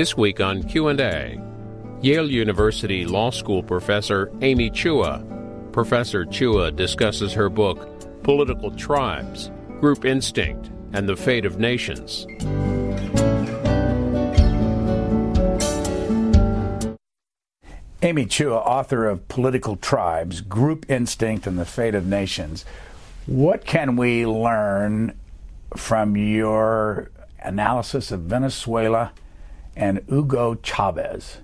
This week on Q&A, Yale University Law School professor Amy Chua. Professor Chua discusses her book Political Tribes: Group Instinct and the Fate of Nations. Amy Chua, author of Political Tribes, Group Instinct and the Fate of Nations. What can we learn from your analysis of Venezuela and Hugo Chavez?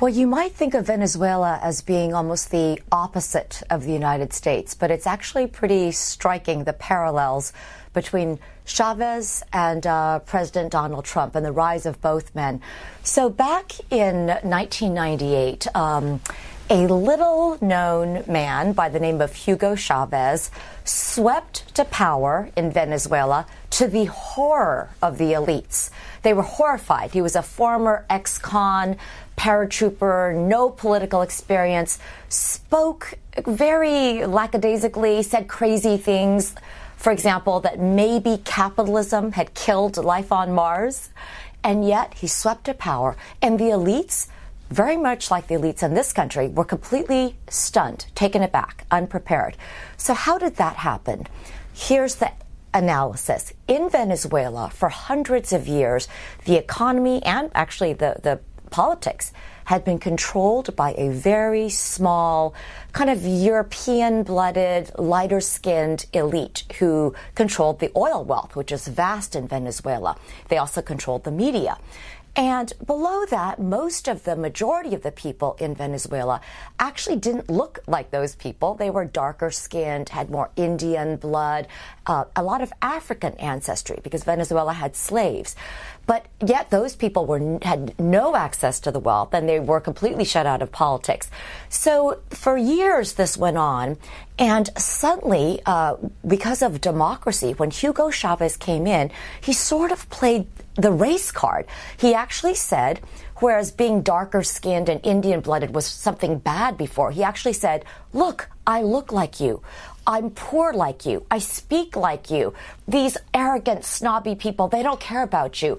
Well, you might think of Venezuela as being almost the opposite of the United States, but it's actually pretty striking the parallels between Chavez and uh, President Donald Trump and the rise of both men. So, back in 1998, um, a little known man by the name of Hugo Chavez swept to power in Venezuela to the horror of the elites. They were horrified. He was a former ex con, paratrooper, no political experience, spoke very lackadaisically, said crazy things. For example, that maybe capitalism had killed life on Mars. And yet he swept to power. And the elites, very much like the elites in this country, were completely stunned, taken aback, unprepared. So, how did that happen? Here's the analysis. In Venezuela, for hundreds of years, the economy and actually the, the politics had been controlled by a very small, kind of European blooded, lighter skinned elite who controlled the oil wealth, which is vast in Venezuela. They also controlled the media. And below that, most of the majority of the people in Venezuela actually didn't look like those people. They were darker skinned, had more Indian blood, uh, a lot of African ancestry because Venezuela had slaves. But yet those people were had no access to the wealth and they were completely shut out of politics. So for years this went on, and suddenly, uh, because of democracy, when Hugo Chavez came in, he sort of played the race card. He actually said, whereas being darker skinned and Indian blooded was something bad before, he actually said, Look, I look like you. I'm poor like you. I speak like you. These arrogant, snobby people, they don't care about you.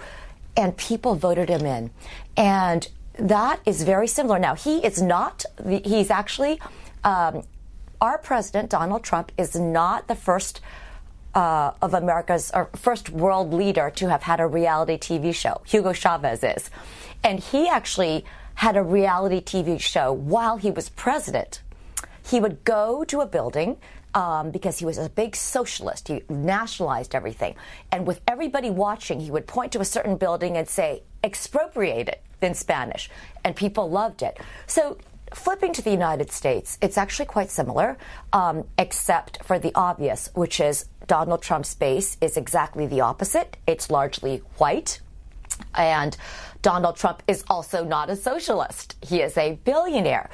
And people voted him in. And that is very similar. Now, he is not, he's actually, um, our president, Donald Trump, is not the first uh, of America's or first world leader to have had a reality TV show. Hugo Chavez is. And he actually had a reality TV show while he was president. He would go to a building, um, because he was a big socialist. He nationalized everything. And with everybody watching, he would point to a certain building and say, expropriate it in Spanish. And people loved it. So flipping to the United States, it's actually quite similar, um, except for the obvious, which is Donald Trump's base is exactly the opposite. It's largely white. And Donald Trump is also not a socialist. He is a billionaire.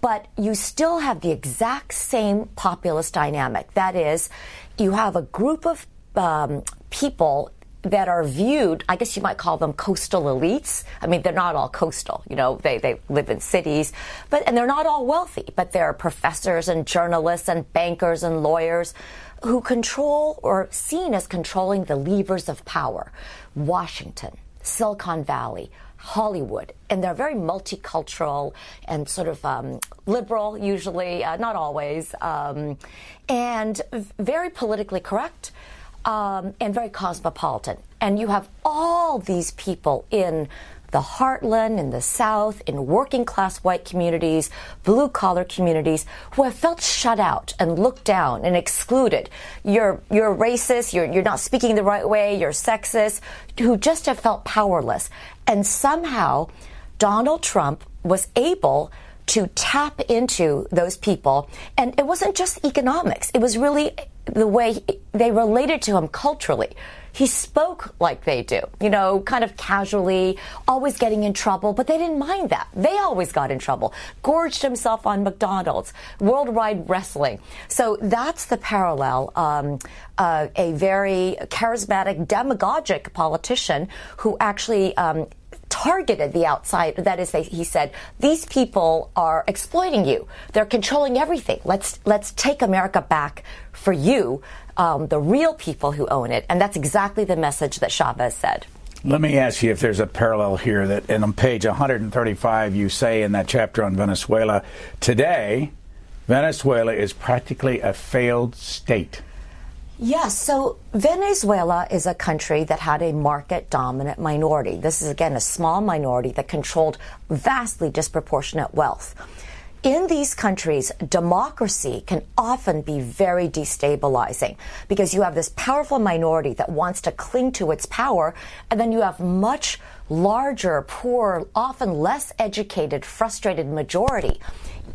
But you still have the exact same populist dynamic. That is, you have a group of um, people that are viewed, I guess you might call them coastal elites. I mean, they're not all coastal, you know, they, they live in cities, but, and they're not all wealthy, but they're professors and journalists and bankers and lawyers who control or seen as controlling the levers of power. Washington, Silicon Valley, Hollywood, and they're very multicultural and sort of um, liberal, usually, uh, not always, um, and very politically correct. Um, and very cosmopolitan. And you have all these people in the heartland, in the South, in working class white communities, blue collar communities who have felt shut out and looked down and excluded. You're, you're racist, you're, you're not speaking the right way, you're sexist, who just have felt powerless. And somehow Donald Trump was able to tap into those people. And it wasn't just economics, it was really the way they related to him culturally. He spoke like they do, you know, kind of casually, always getting in trouble, but they didn't mind that. They always got in trouble. Gorged himself on McDonald's, worldwide wrestling. So that's the parallel. Um, uh, a very charismatic, demagogic politician who actually um, targeted the outside. That is, they, he said, these people are exploiting you. They're controlling everything. Let's let's take America back for you, um, the real people who own it. And that's exactly the message that Chavez said. Let me ask you if there's a parallel here that and on page 135 you say in that chapter on Venezuela today Venezuela is practically a failed state. Yes, so Venezuela is a country that had a market dominant minority. This is again a small minority that controlled vastly disproportionate wealth. In these countries, democracy can often be very destabilizing because you have this powerful minority that wants to cling to its power, and then you have much larger, poor, often less educated, frustrated majority.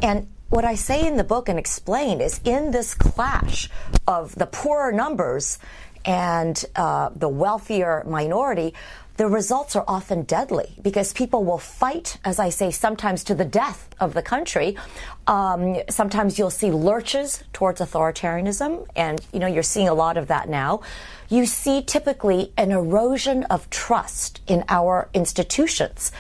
And what I say in the book and explain is in this clash of the poorer numbers and uh, the wealthier minority, the results are often deadly because people will fight, as I say, sometimes to the death of the country. Um, sometimes you'll see lurches towards authoritarianism, and you know you're seeing a lot of that now. You see typically an erosion of trust in our institutions.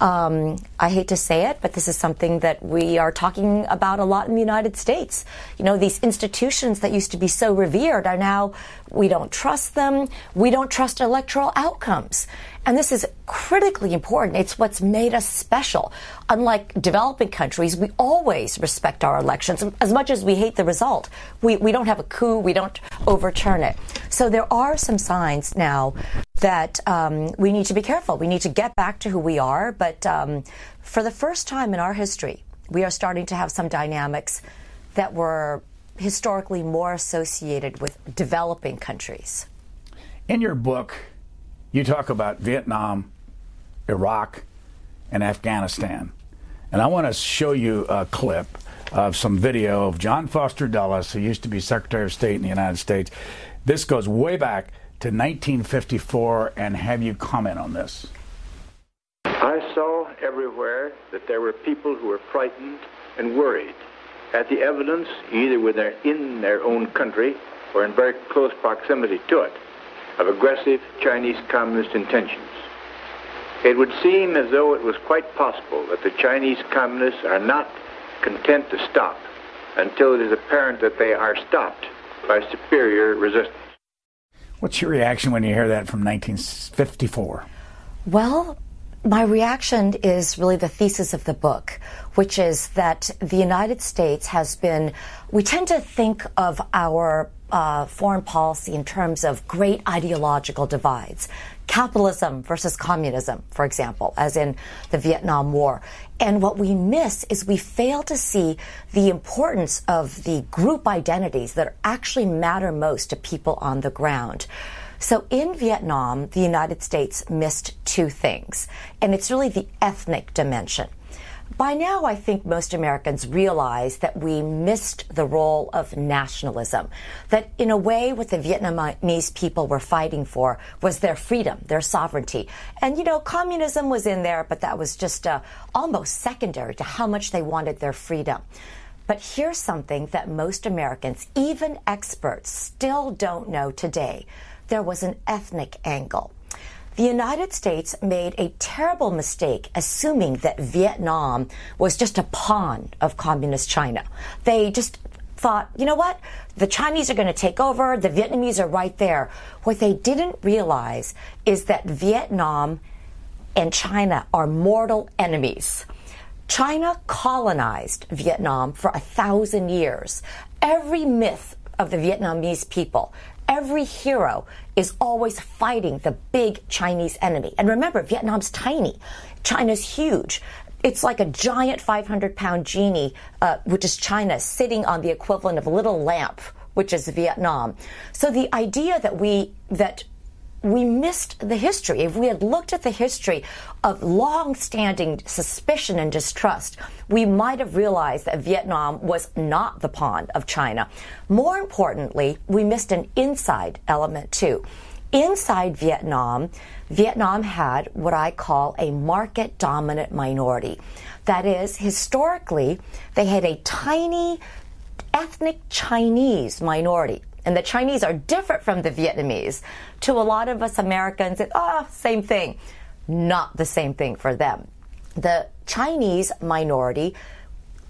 Um, I hate to say it, but this is something that we are talking about a lot in the United States. You know, these institutions that used to be so revered are now, we don't trust them. We don't trust electoral outcomes. And this is critically important. It's what's made us special. Unlike developing countries, we always respect our elections. As much as we hate the result, we, we don't have a coup, we don't overturn it. So there are some signs now that um, we need to be careful. We need to get back to who we are. But um, for the first time in our history, we are starting to have some dynamics that were historically more associated with developing countries. In your book, you talk about Vietnam, Iraq, and Afghanistan. And I want to show you a clip of some video of John Foster Dulles, who used to be Secretary of State in the United States. This goes way back to 1954, and have you comment on this? I saw everywhere that there were people who were frightened and worried at the evidence, either when they're in their own country or in very close proximity to it, of aggressive Chinese communist intentions. It would seem as though it was quite possible that the Chinese communists are not content to stop until it is apparent that they are stopped by superior resistance. What's your reaction when you hear that from 1954? Well, my reaction is really the thesis of the book, which is that the United States has been, we tend to think of our uh, foreign policy in terms of great ideological divides. Capitalism versus communism, for example, as in the Vietnam War. And what we miss is we fail to see the importance of the group identities that actually matter most to people on the ground. So in Vietnam, the United States missed two things, and it's really the ethnic dimension. By now, I think most Americans realize that we missed the role of nationalism. That in a way, what the Vietnamese people were fighting for was their freedom, their sovereignty. And, you know, communism was in there, but that was just uh, almost secondary to how much they wanted their freedom. But here's something that most Americans, even experts, still don't know today. There was an ethnic angle the United States made a terrible mistake assuming that Vietnam was just a pawn of communist China. They just thought, you know what? The Chinese are going to take over. The Vietnamese are right there. What they didn't realize is that Vietnam and China are mortal enemies. China colonized Vietnam for a thousand years. Every myth of the Vietnamese people every hero is always fighting the big Chinese enemy. And remember, Vietnam's tiny. China's huge. It's like a giant 500 pound genie, uh, which is China, sitting on the equivalent of a little lamp, which is Vietnam. So the idea that we, that we missed the history. If we had looked at the history of long-standing suspicion and distrust, we might have realized that Vietnam was not the pawn of China. More importantly, we missed an inside element too. Inside Vietnam, Vietnam had what I call a market dominant minority. That is, historically, they had a tiny ethnic Chinese minority and the Chinese are different from the Vietnamese. To a lot of us Americans, it, ah, oh, same thing. Not the same thing for them. The Chinese minority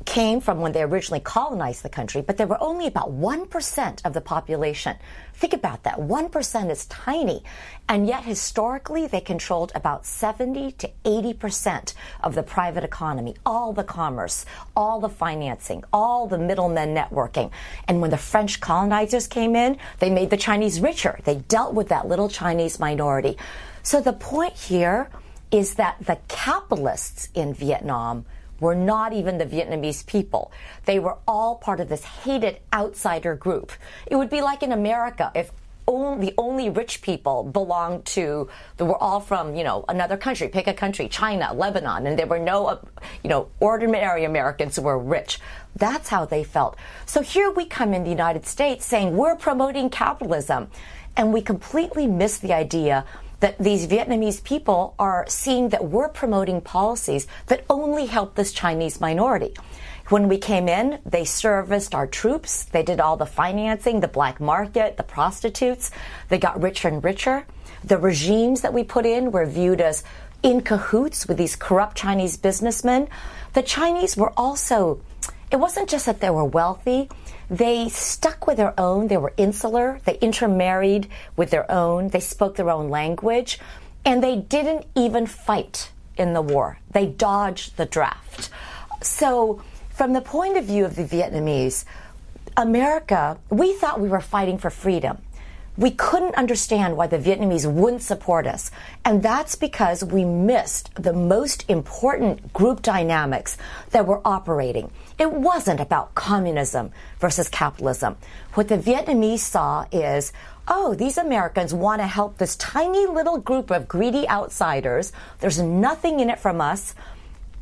came from when they originally colonized the country, but they were only about 1% of the population. Think about that. 1% is tiny. And yet, historically, they controlled about 70 to 80% of the private economy, all the commerce, all the financing, all the middlemen networking. And when the French colonizers came in, they made the Chinese richer. They dealt with that little Chinese minority. So the point here is that the capitalists in Vietnam were not even the Vietnamese people. They were all part of this hated outsider group. It would be like in America if only, the only rich people belonged to they were all from you know another country pick a country china lebanon and there were no uh, you know ordinary americans who were rich that's how they felt so here we come in the united states saying we're promoting capitalism and we completely miss the idea that these Vietnamese people are seeing that we're promoting policies that only help this Chinese minority. When we came in, they serviced our troops. They did all the financing, the black market, the prostitutes. They got richer and richer. The regimes that we put in were viewed as in cahoots with these corrupt Chinese businessmen. The Chinese were also, it wasn't just that they were wealthy, they stuck with their own. They were insular. They intermarried with their own. They spoke their own language. And they didn't even fight in the war. They dodged the draft. So, from the point of view of the Vietnamese, America, we thought we were fighting for freedom. We couldn't understand why the Vietnamese wouldn't support us. And that's because we missed the most important group dynamics that were operating. It wasn't about communism versus capitalism. What the Vietnamese saw is, oh, these Americans want to help this tiny little group of greedy outsiders. There's nothing in it from us.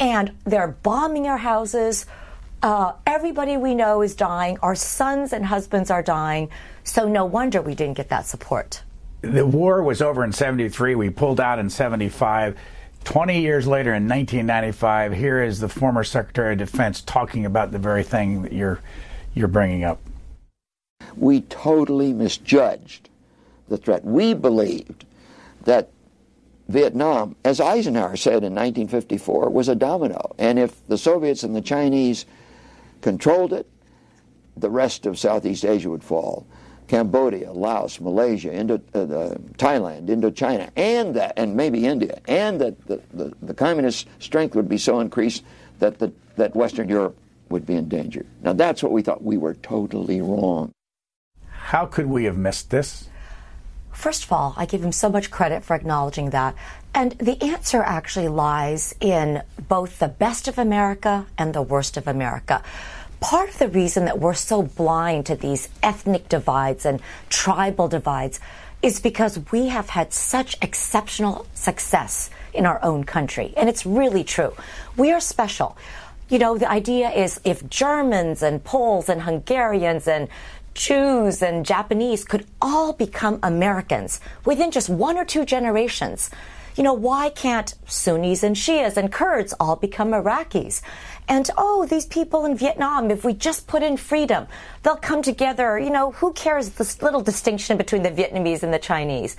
And they're bombing our houses. Uh, everybody we know is dying. Our sons and husbands are dying. So no wonder we didn't get that support. The war was over in 73. We pulled out in 75. 20 years later in 1995, here is the former Secretary of Defense talking about the very thing that you're, you're bringing up. We totally misjudged the threat. We believed that Vietnam, as Eisenhower said in 1954, was a domino. And if the Soviets and the Chinese controlled it, the rest of Southeast Asia would fall. Cambodia, Laos, Malaysia, Indo, uh, Thailand, Indochina, and that, and maybe India, and that the, the, the, communist strength would be so increased that the, that Western Europe would be in danger. Now that's what we thought. We were totally wrong. How could we have missed this? First of all, I give him so much credit for acknowledging that. And the answer actually lies in both the best of America and the worst of America part of the reason that we're so blind to these ethnic divides and tribal divides is because we have had such exceptional success in our own country. And it's really true. We are special. You know, the idea is if Germans and Poles and Hungarians and Jews and Japanese could all become Americans within just one or two generations, you know, why can't Sunnis and Shias and Kurds all become Iraqis? And oh, these people in Vietnam, if we just put in freedom, they'll come together. You know, who cares this little distinction between the Vietnamese and the Chinese?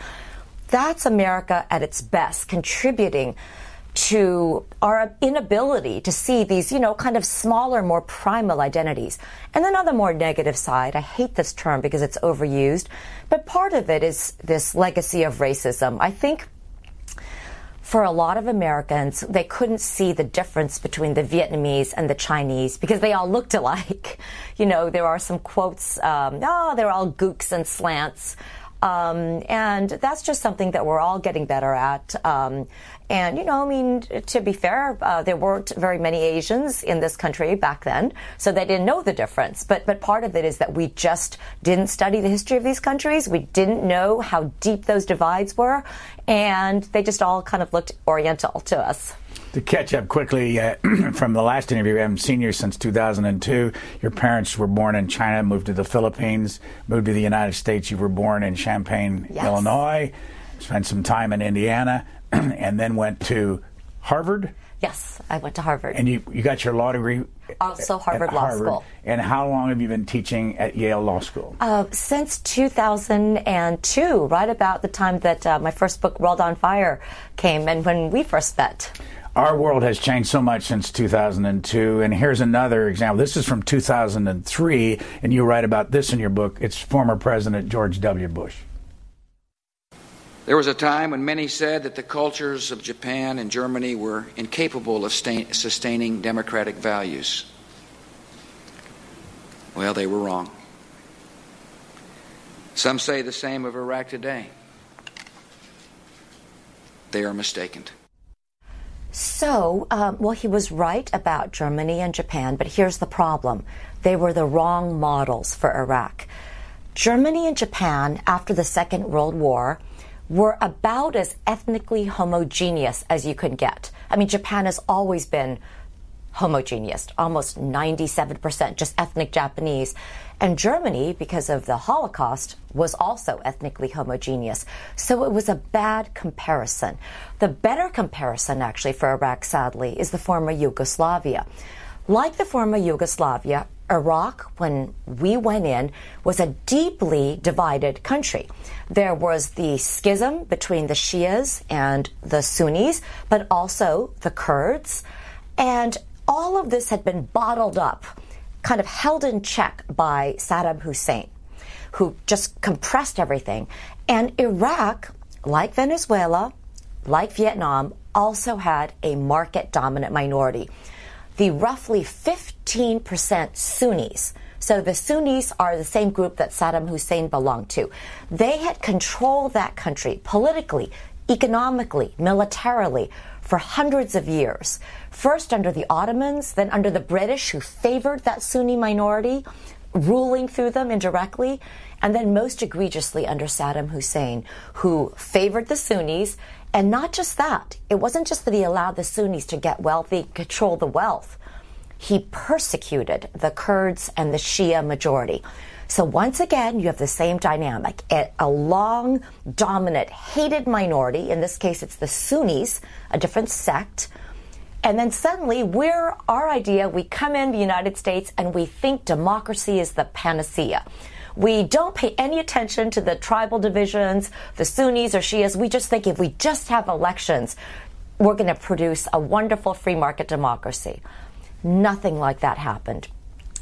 That's America at its best, contributing to our inability to see these, you know, kind of smaller, more primal identities. And then on the more negative side, I hate this term because it's overused, but part of it is this legacy of racism. I think for a lot of Americans, they couldn't see the difference between the Vietnamese and the Chinese because they all looked alike. You know, there are some quotes, um, oh, they're all gooks and slants. Um, and that's just something that we're all getting better at. Um, and, you know, I mean, to be fair, uh, there weren't very many Asians in this country back then, so they didn't know the difference. But, but part of it is that we just didn't study the history of these countries. We didn't know how deep those divides were, and they just all kind of looked Oriental to us. To catch up quickly uh, from the last interview, I haven't seen you since 2002. Your parents were born in China, moved to the Philippines, moved to the United States. You were born in Champaign, yes. Illinois, spent some time in Indiana, and then went to Harvard. Yes, I went to Harvard. And you, you got your law degree? Also Harvard Law Harvard. School. And how long have you been teaching at Yale Law School? Uh, since 2002, right about the time that uh, my first book, World on Fire, came and when we first met. our world has changed so much since 2002. And here's another example. This is from 2003, and you write about this in your book. It's former President George W. Bush. There was a time when many said that the cultures of Japan and Germany were incapable of sustaining democratic values. Well, they were wrong. Some say the same of Iraq today. They are mistaken. So, um, well, he was right about Germany and Japan, but here's the problem they were the wrong models for Iraq. Germany and Japan, after the Second World War, were about as ethnically homogeneous as you could get. I mean, Japan has always been homogeneous, almost 97% just ethnic Japanese. And Germany, because of the Holocaust, was also ethnically homogeneous. So it was a bad comparison. The better comparison, actually, for Iraq, sadly, is the former Yugoslavia. Like the former Yugoslavia, Iraq, when we went in, was a deeply divided country. There was the schism between the Shias and the Sunnis, but also the Kurds. And all of this had been bottled up, kind of held in check by Saddam Hussein, who just compressed everything. And Iraq, like Venezuela, like Vietnam, also had a market dominant minority. The roughly 15% Sunnis, so the Sunnis are the same group that Saddam Hussein belonged to. They had controlled that country politically, economically, militarily for hundreds of years. First under the Ottomans, then under the British, who favored that Sunni minority, ruling through them indirectly, and then most egregiously under Saddam Hussein, who favored the Sunnis. And not just that, it wasn't just that he allowed the Sunnis to get wealthy, control the wealth. He persecuted the Kurds and the Shia majority. So once again, you have the same dynamic. A long, dominant, hated minority, in this case it's the Sunnis, a different sect, and then suddenly we're our idea, we come in the United States and we think democracy is the panacea. We don't pay any attention to the tribal divisions, the Sunnis or Shias. We just think if we just have elections, we're going to produce a wonderful free market democracy. Nothing like that happened.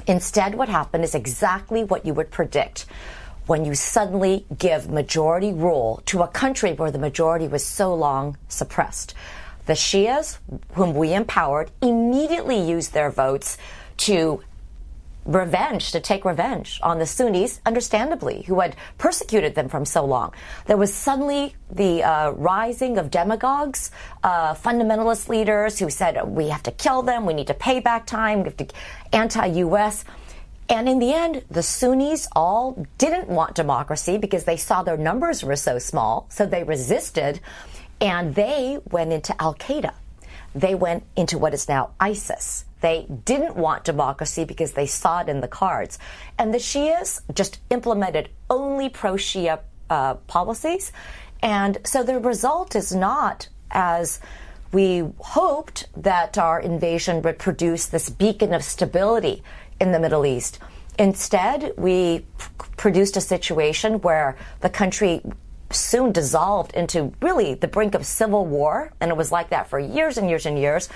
Instead, what happened is exactly what you would predict when you suddenly give majority rule to a country where the majority was so long suppressed. The Shias, whom we empowered, immediately used their votes to revenge, to take revenge on the Sunnis, understandably, who had persecuted them from so long. There was suddenly the uh, rising of demagogues, uh, fundamentalist leaders who said, we have to kill them, we need to pay back time, we have to anti-U.S. And in the end, the Sunnis all didn't want democracy because they saw their numbers were so small, so they resisted, and they went into Al Qaeda. They went into what is now ISIS. They didn't want democracy because they saw it in the cards. And the Shias just implemented only pro Shia uh, policies. And so the result is not as we hoped that our invasion would produce this beacon of stability in the Middle East. Instead, we produced a situation where the country soon dissolved into really the brink of civil war, and it was like that for years and years and years.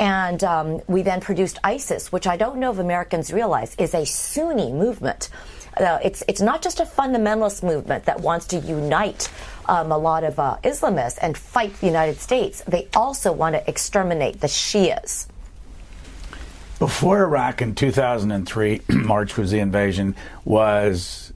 And um, we then produced ISIS, which I don't know if Americans realize is a Sunni movement. Uh, it's it's not just a fundamentalist movement that wants to unite um, a lot of uh, Islamists and fight the United States. They also want to exterminate the Shias. Before Iraq in 2003, March was the invasion, was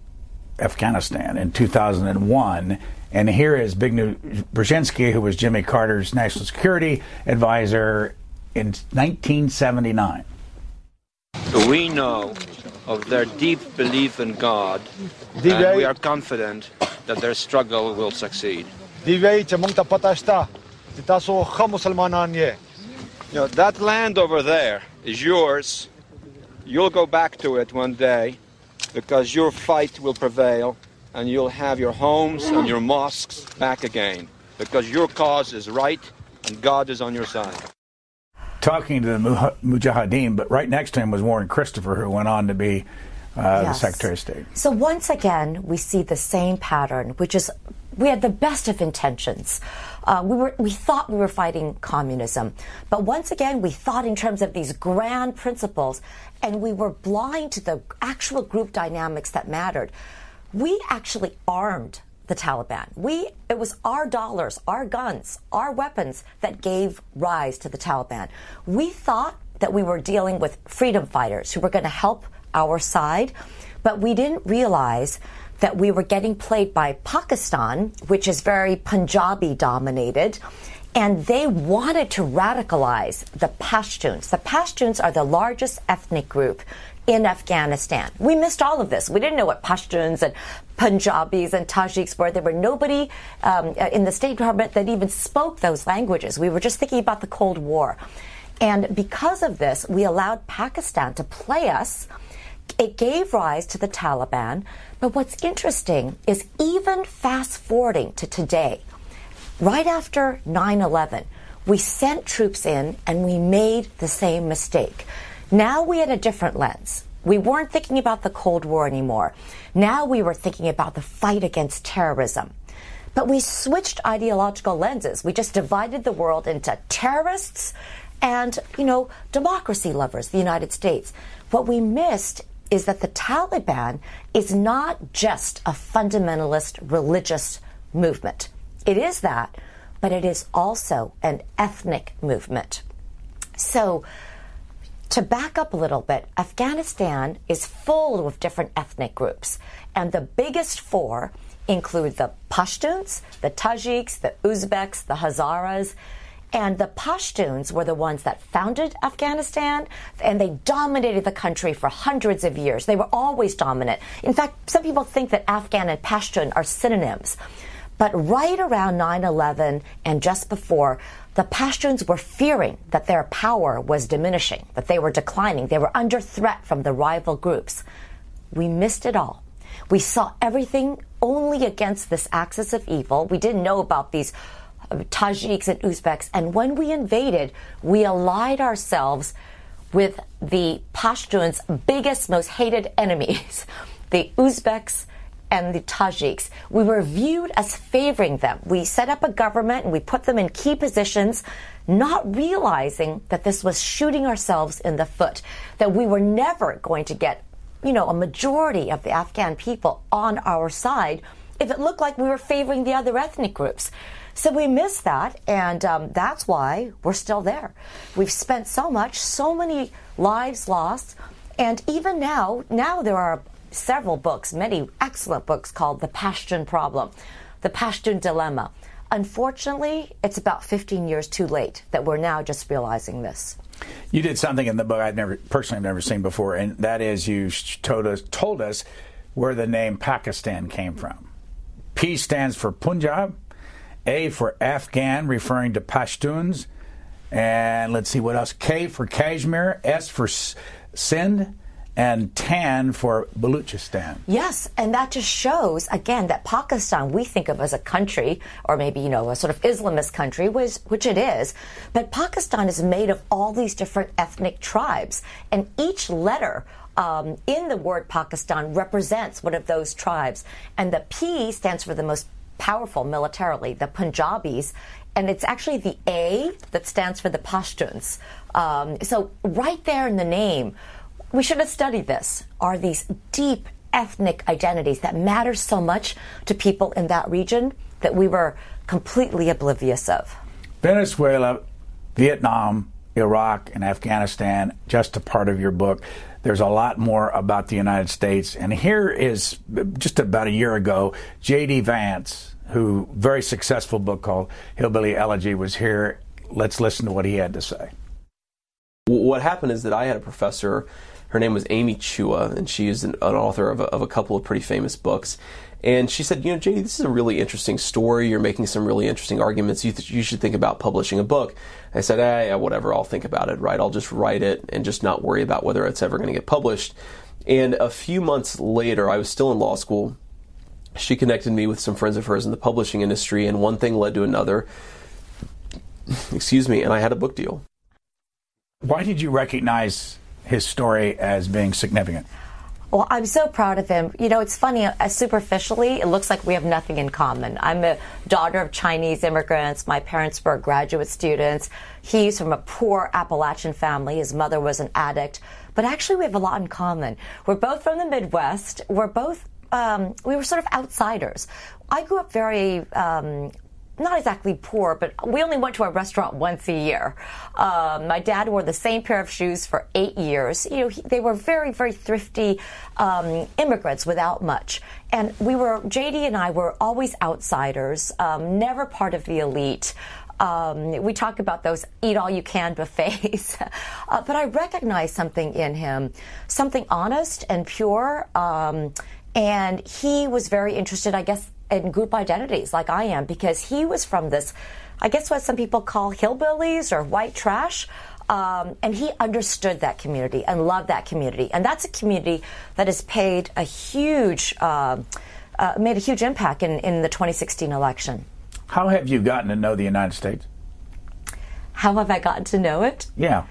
Afghanistan in 2001. And here is Zbigniew Brzezinski, who was Jimmy Carter's national security advisor in 1979. We know of their deep belief in God, and we are confident that their struggle will succeed. You know, that land over there is yours. You'll go back to it one day because your fight will prevail and you'll have your homes and your mosques back again because your cause is right and God is on your side talking to the Mujahideen, but right next to him was Warren Christopher, who went on to be uh, yes. the Secretary of State. So once again, we see the same pattern, which is we had the best of intentions. Uh, we were we thought we were fighting communism, but once again we thought in terms of these grand principles, and we were blind to the actual group dynamics that mattered. We actually armed the Taliban. We it was our dollars, our guns, our weapons that gave rise to the Taliban. We thought that we were dealing with freedom fighters who were going to help our side, but we didn't realize that we were getting played by Pakistan, which is very Punjabi dominated. And they wanted to radicalize the Pashtuns. The Pashtuns are the largest ethnic group in Afghanistan. We missed all of this. We didn't know what Pashtuns and Punjabis and Tajiks were. There were nobody um, in the State Department that even spoke those languages. We were just thinking about the Cold War. And because of this, we allowed Pakistan to play us. It gave rise to the Taliban. But what's interesting is even fast forwarding to today, right after 9 11, we sent troops in and we made the same mistake. Now we had a different lens. We weren't thinking about the Cold War anymore. Now we were thinking about the fight against terrorism. But we switched ideological lenses. We just divided the world into terrorists and, you know, democracy lovers, the United States. What we missed is that the Taliban is not just a fundamentalist religious movement. It is that, but it is also an ethnic movement. So, to back up a little bit, Afghanistan is full of different ethnic groups, and the biggest four include the Pashtuns, the Tajiks, the Uzbeks, the Hazaras, and the Pashtuns were the ones that founded Afghanistan, and they dominated the country for hundreds of years. They were always dominant. In fact, some people think that Afghan and Pashtun are synonyms. But right around 9 11 and just before, the Pashtuns were fearing that their power was diminishing, that they were declining. They were under threat from the rival groups. We missed it all. We saw everything only against this axis of evil. We didn't know about these uh, Tajiks and Uzbeks. And when we invaded, we allied ourselves with the Pashtuns' biggest, most hated enemies, the Uzbeks and the Tajiks. We were viewed as favoring them. We set up a government and we put them in key positions, not realizing that this was shooting ourselves in the foot, that we were never going to get, you know, a majority of the Afghan people on our side if it looked like we were favoring the other ethnic groups. So we missed that, and um, that's why we're still there. We've spent so much, so many lives lost, and even now, now there are several books, many excellent books called The Pashtun Problem, The Pashtun Dilemma. Unfortunately, it's about 15 years too late that we're now just realizing this. You did something in the book I've never personally never seen before, and that is you told us told us where the name Pakistan came from. P stands for Punjab, a for Afghan, referring to Pashtuns. And let's see what else. K for Kashmir. S for Sindh. And TAN for Baluchistan. Yes, and that just shows, again, that Pakistan we think of as a country, or maybe, you know, a sort of Islamist country, which, which it is. But Pakistan is made of all these different ethnic tribes. And each letter um, in the word Pakistan represents one of those tribes. And the P stands for the most powerful militarily, the Punjabis, and it's actually the A that stands for the Pashtuns. Um, so, right there in the name, we should have studied this. Are these deep ethnic identities that matter so much to people in that region that we were completely oblivious of? Venezuela, Vietnam, Iraq, and Afghanistan, just a part of your book. There's a lot more about the United States. And here is just about a year ago, J.D. Vance, who very successful book called Hillbilly Elegy, was here. Let's listen to what he had to say. What happened is that I had a professor. Her name was Amy Chua, and she is an, an author of a, of a couple of pretty famous books. And she said, you know, JD, this is a really interesting story. You're making some really interesting arguments. You, th- you should think about publishing a book. I said, eh, yeah, whatever. I'll think about it, right? I'll just write it and just not worry about whether it's ever going to get published. And a few months later, I was still in law school. She connected me with some friends of hers in the publishing industry, and one thing led to another. Excuse me, and I had a book deal. Why did you recognize his story as being significant? Well, I'm so proud of him. You know, it's funny, uh, superficially, it looks like we have nothing in common. I'm a daughter of Chinese immigrants. My parents were graduate students. He's from a poor Appalachian family. His mother was an addict. But actually, we have a lot in common. We're both from the Midwest. We're both um, we were sort of outsiders. I grew up very um, not exactly poor, but we only went to a restaurant once a year. Um, my dad wore the same pair of shoes for eight years. You know, he, they were very, very thrifty um, immigrants without much. And we were, JD and I were always outsiders, um, never part of the elite. Um, we talk about those eat all you can buffets. uh, but I recognize something in him, something honest and pure. Um, and he was very interested, I guess, in group identities like I am because he was from this, I guess what some people call hillbillies or white trash. Um, and he understood that community and loved that community. And that's a community that has paid a huge, uh, uh, made a huge impact in, in the 2016 election. How have you gotten to know the United States? How have I gotten to know it? Yeah.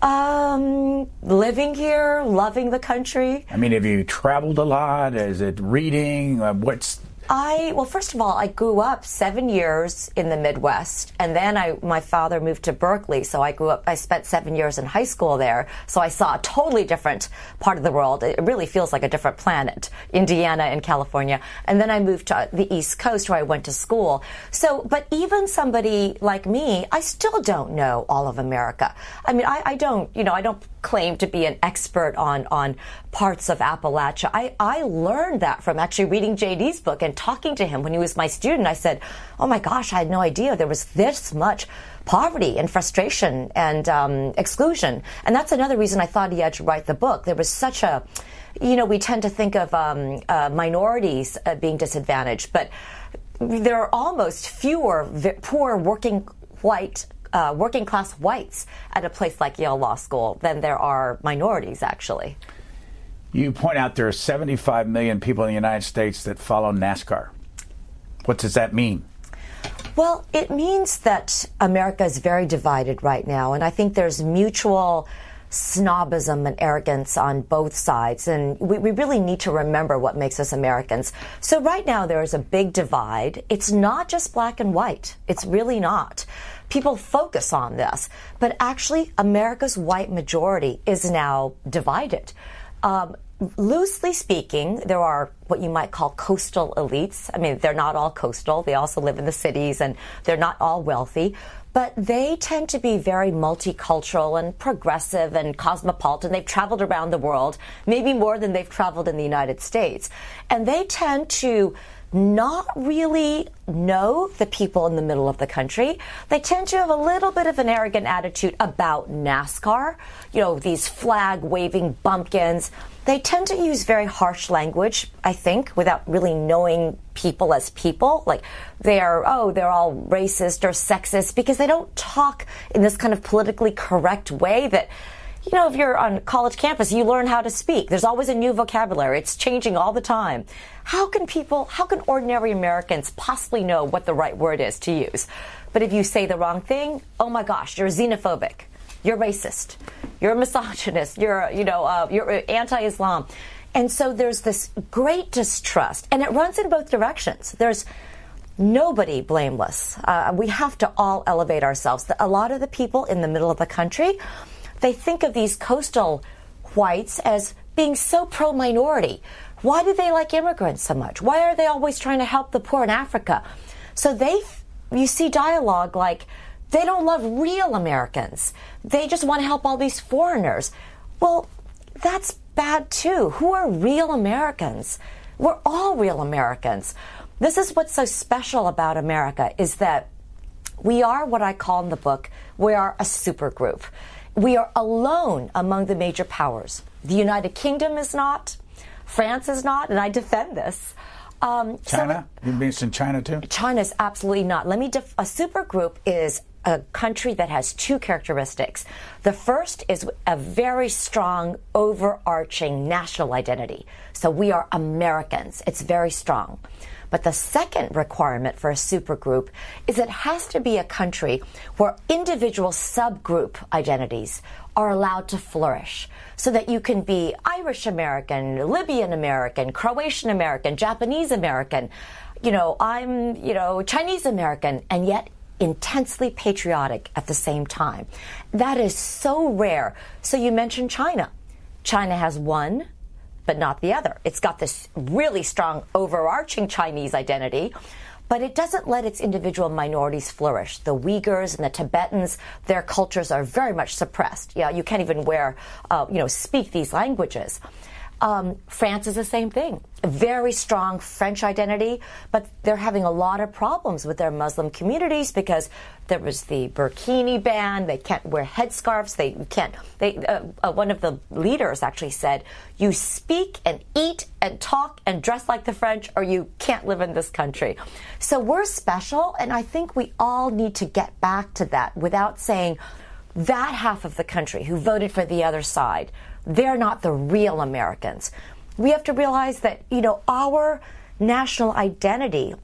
Um, living here, loving the country. I mean, have you traveled a lot? Is it reading? Uh, what's I well, first of all, I grew up seven years in the Midwest, and then I my father moved to Berkeley, so I grew up. I spent seven years in high school there, so I saw a totally different part of the world. It really feels like a different planet, Indiana and California, and then I moved to the East Coast where I went to school. So, but even somebody like me, I still don't know all of America. I mean, I, I don't, you know, I don't claim to be an expert on on parts of Appalachia. I, I learned that from actually reading JD's book and talking to him when he was my student. I said, "Oh my gosh, I had no idea there was this much poverty and frustration and um, exclusion." And that's another reason I thought he had to write the book. There was such a you know, we tend to think of um, uh, minorities uh, being disadvantaged, but there are almost fewer poor working white uh, working class whites at a place like Yale Law School than there are minorities, actually. You point out there are 75 million people in the United States that follow NASCAR. What does that mean? Well, it means that America is very divided right now, and I think there's mutual snobism and arrogance on both sides. And we, we, really need to remember what makes us Americans. So right now there is a big divide. It's not just black and white. It's really not people focus on this, but actually, America's white majority is now divided. Um, loosely speaking, there are what you might call coastal elites. I mean, they're not all coastal. They also live in the cities and they're not all wealthy, but they tend to be very multicultural and progressive and cosmopolitan. They've traveled around the world, maybe more than they've traveled in the United States. And they tend to not really know the people in the middle of the country. They tend to have a little bit of an arrogant attitude about NASCAR, you know, these flag waving bumpkins. They tend to use very harsh language, I think, without really knowing people as people. Like they are, oh, they're all racist or sexist because they don't talk in this kind of politically correct way that you know, if you're on college campus, you learn how to speak. There's always a new vocabulary. It's changing all the time. How can people, how can ordinary Americans possibly know what the right word is to use? But if you say the wrong thing, oh my gosh, you're xenophobic. You're racist. You're a misogynist. You're, you know, uh, you're anti-Islam. And so there's this great distrust, and it runs in both directions. There's nobody blameless. Uh, we have to all elevate ourselves. A lot of the people in the middle of the country they think of these coastal whites as being so pro minority. Why do they like immigrants so much? Why are they always trying to help the poor in Africa? So they, you see dialogue like, they don't love real Americans. They just want to help all these foreigners. Well, that's bad too. Who are real Americans? We're all real Americans. This is what's so special about America is that we are what I call in the book, we are a supergroup we are alone among the major powers. The United Kingdom is not, France is not, and I defend this. Um, China? So, you mentioned China too? China is absolutely not. Let me. Def- a supergroup is a country that has two characteristics. The first is a very strong, overarching national identity. So we are Americans. It's very strong. But the second requirement for a supergroup is it has to be a country where individual subgroup identities are allowed to flourish so that you can be Irish American, Libyan American, Croatian American, Japanese American. You know, I'm, you know, Chinese American, and yet intensely patriotic at the same time. That is so rare. So you mentioned China. China has one, but not the other. It's got this really strong overarching Chinese identity, but it doesn't let its individual minorities flourish. The Uyghurs and the Tibetans, their cultures are very much suppressed. Yeah, you can't even wear, uh, you know, speak these languages. Um, France is the same thing. A very strong French identity, but they're having a lot of problems with their Muslim communities because there was the burkini ban. They can't wear headscarves. They can't. They uh, uh, one of the leaders actually said, "You speak and eat and talk and dress like the French, or you can't live in this country." So we're special, and I think we all need to get back to that without saying that half of the country who voted for the other side they're not the real Americans. We have to realize that, you know, our national identity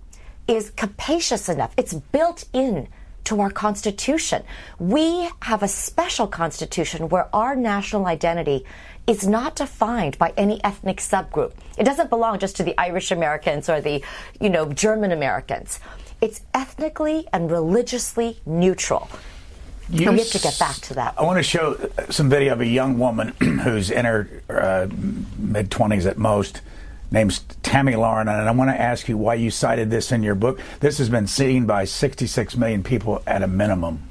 is capacious enough. It's built in to our Constitution. We have a special Constitution where our national identity is not defined by any ethnic subgroup. It doesn't belong just to the Irish Americans or the, you know, German Americans. It's ethnically and religiously neutral. You we have to get back to that. I want to show some video of a young woman who's in her uh, mid 20s at most, named Tomi Lahren, and I want to ask you why you cited this in your book. This has been seen by 66 million people at a minimum.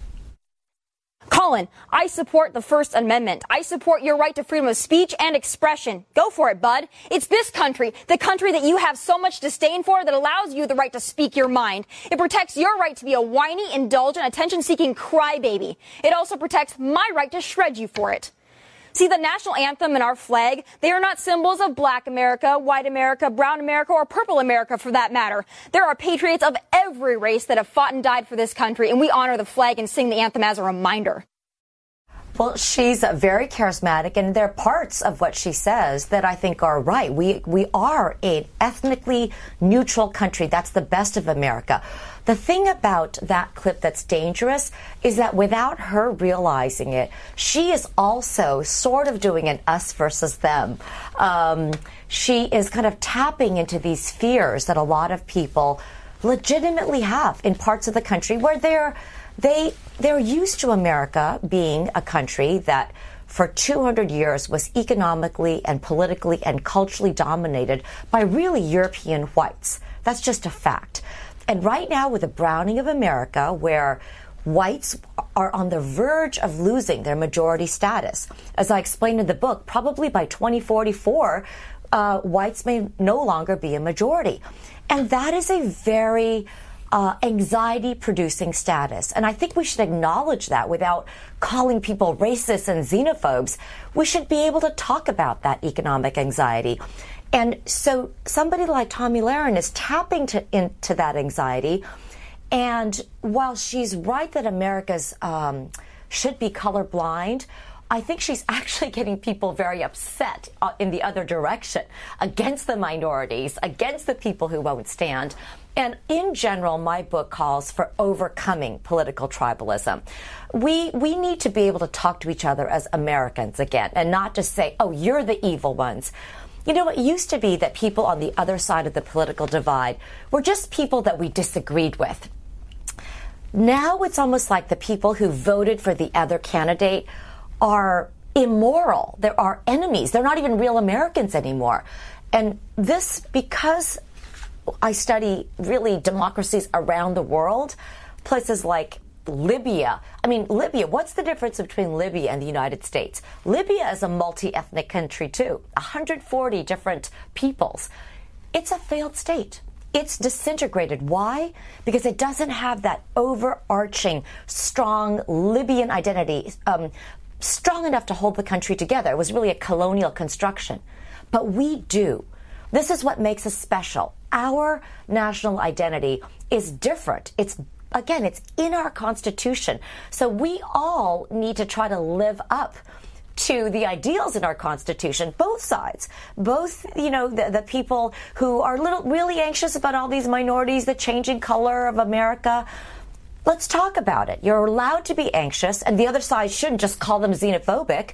Colin, I support the First Amendment. I support your right to freedom of speech and expression. Go for it, bud. It's this country, the country that you have so much disdain for that allows you the right to speak your mind. It protects your right to be a whiny, indulgent, attention-seeking crybaby. It also protects my right to shred you for it. See, the national anthem and our flag, they are not symbols of black America, white America, brown America, or purple America for that matter. There are patriots of every race that have fought and died for this country, and we honor the flag and sing the anthem as a reminder. Well, she's very charismatic, and there are parts of what she says that I think are right. We we are an ethnically neutral country. That's the best of America. The thing about that clip that's dangerous is that without her realizing it, she is also sort of doing an us versus them. Um, she is kind of tapping into these fears that a lot of people legitimately have in parts of the country where they're they they're used to America being a country that for 200 years was economically and politically and culturally dominated by really European whites. That's just a fact. And right now, with the browning of America, where whites are on the verge of losing their majority status, as I explained in the book, probably by 2044, uh, whites may no longer be a majority. And that is a very uh, anxiety producing status. And I think we should acknowledge that without calling people racist and xenophobes. We should be able to talk about that economic anxiety. And so somebody like Tomi Lahren is tapping to, into that anxiety. And while she's right that America's um, should be colorblind, I think she's actually getting people very upset uh, in the other direction against the minorities, against the people who won't stand. And in general, my book calls for overcoming political tribalism. We, we need to be able to talk to each other as Americans again and not just say, oh, you're the evil ones. You know, it used to be that people on the other side of the political divide were just people that we disagreed with. Now it's almost like the people who voted for the other candidate are immoral. They're our enemies. They're not even real Americans anymore. And this, because I study really democracies around the world, places like Libya. I mean, Libya, what's the difference between Libya and the United States? Libya is a multi ethnic country, too, 140 different peoples. It's a failed state. It's disintegrated. Why? Because it doesn't have that overarching, strong Libyan identity, um, strong enough to hold the country together. It was really a colonial construction. But we do. This is what makes us special. Our national identity is different. It's again, it's in our Constitution. So we all need to try to live up to the ideals in our Constitution, both sides, both, you know, the, the, people who are little, really anxious about all these minorities, the changing color of America. Let's talk about it. You're allowed to be anxious, and the other side shouldn't just call them xenophobic.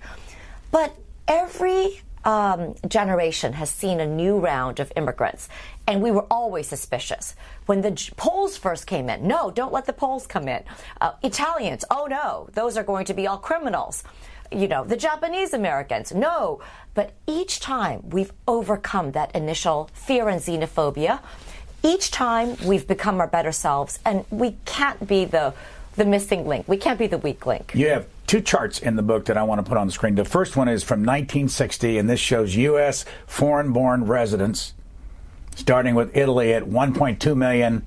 But every um, generation has seen a new round of immigrants, and we were always suspicious. When the Poles first came in, no, don't let the Poles come in. Uh, Italians, oh no, those are going to be all criminals. You know, the Japanese Americans, no. But each time we've overcome that initial fear and xenophobia. Each time we've become our better selves, and we can't be the the missing link. We can't be the weak link. You have two charts in the book that I want to put on the screen. The first one is from 1960, and this shows U.S. foreign born residents, starting with Italy at 1.2 million,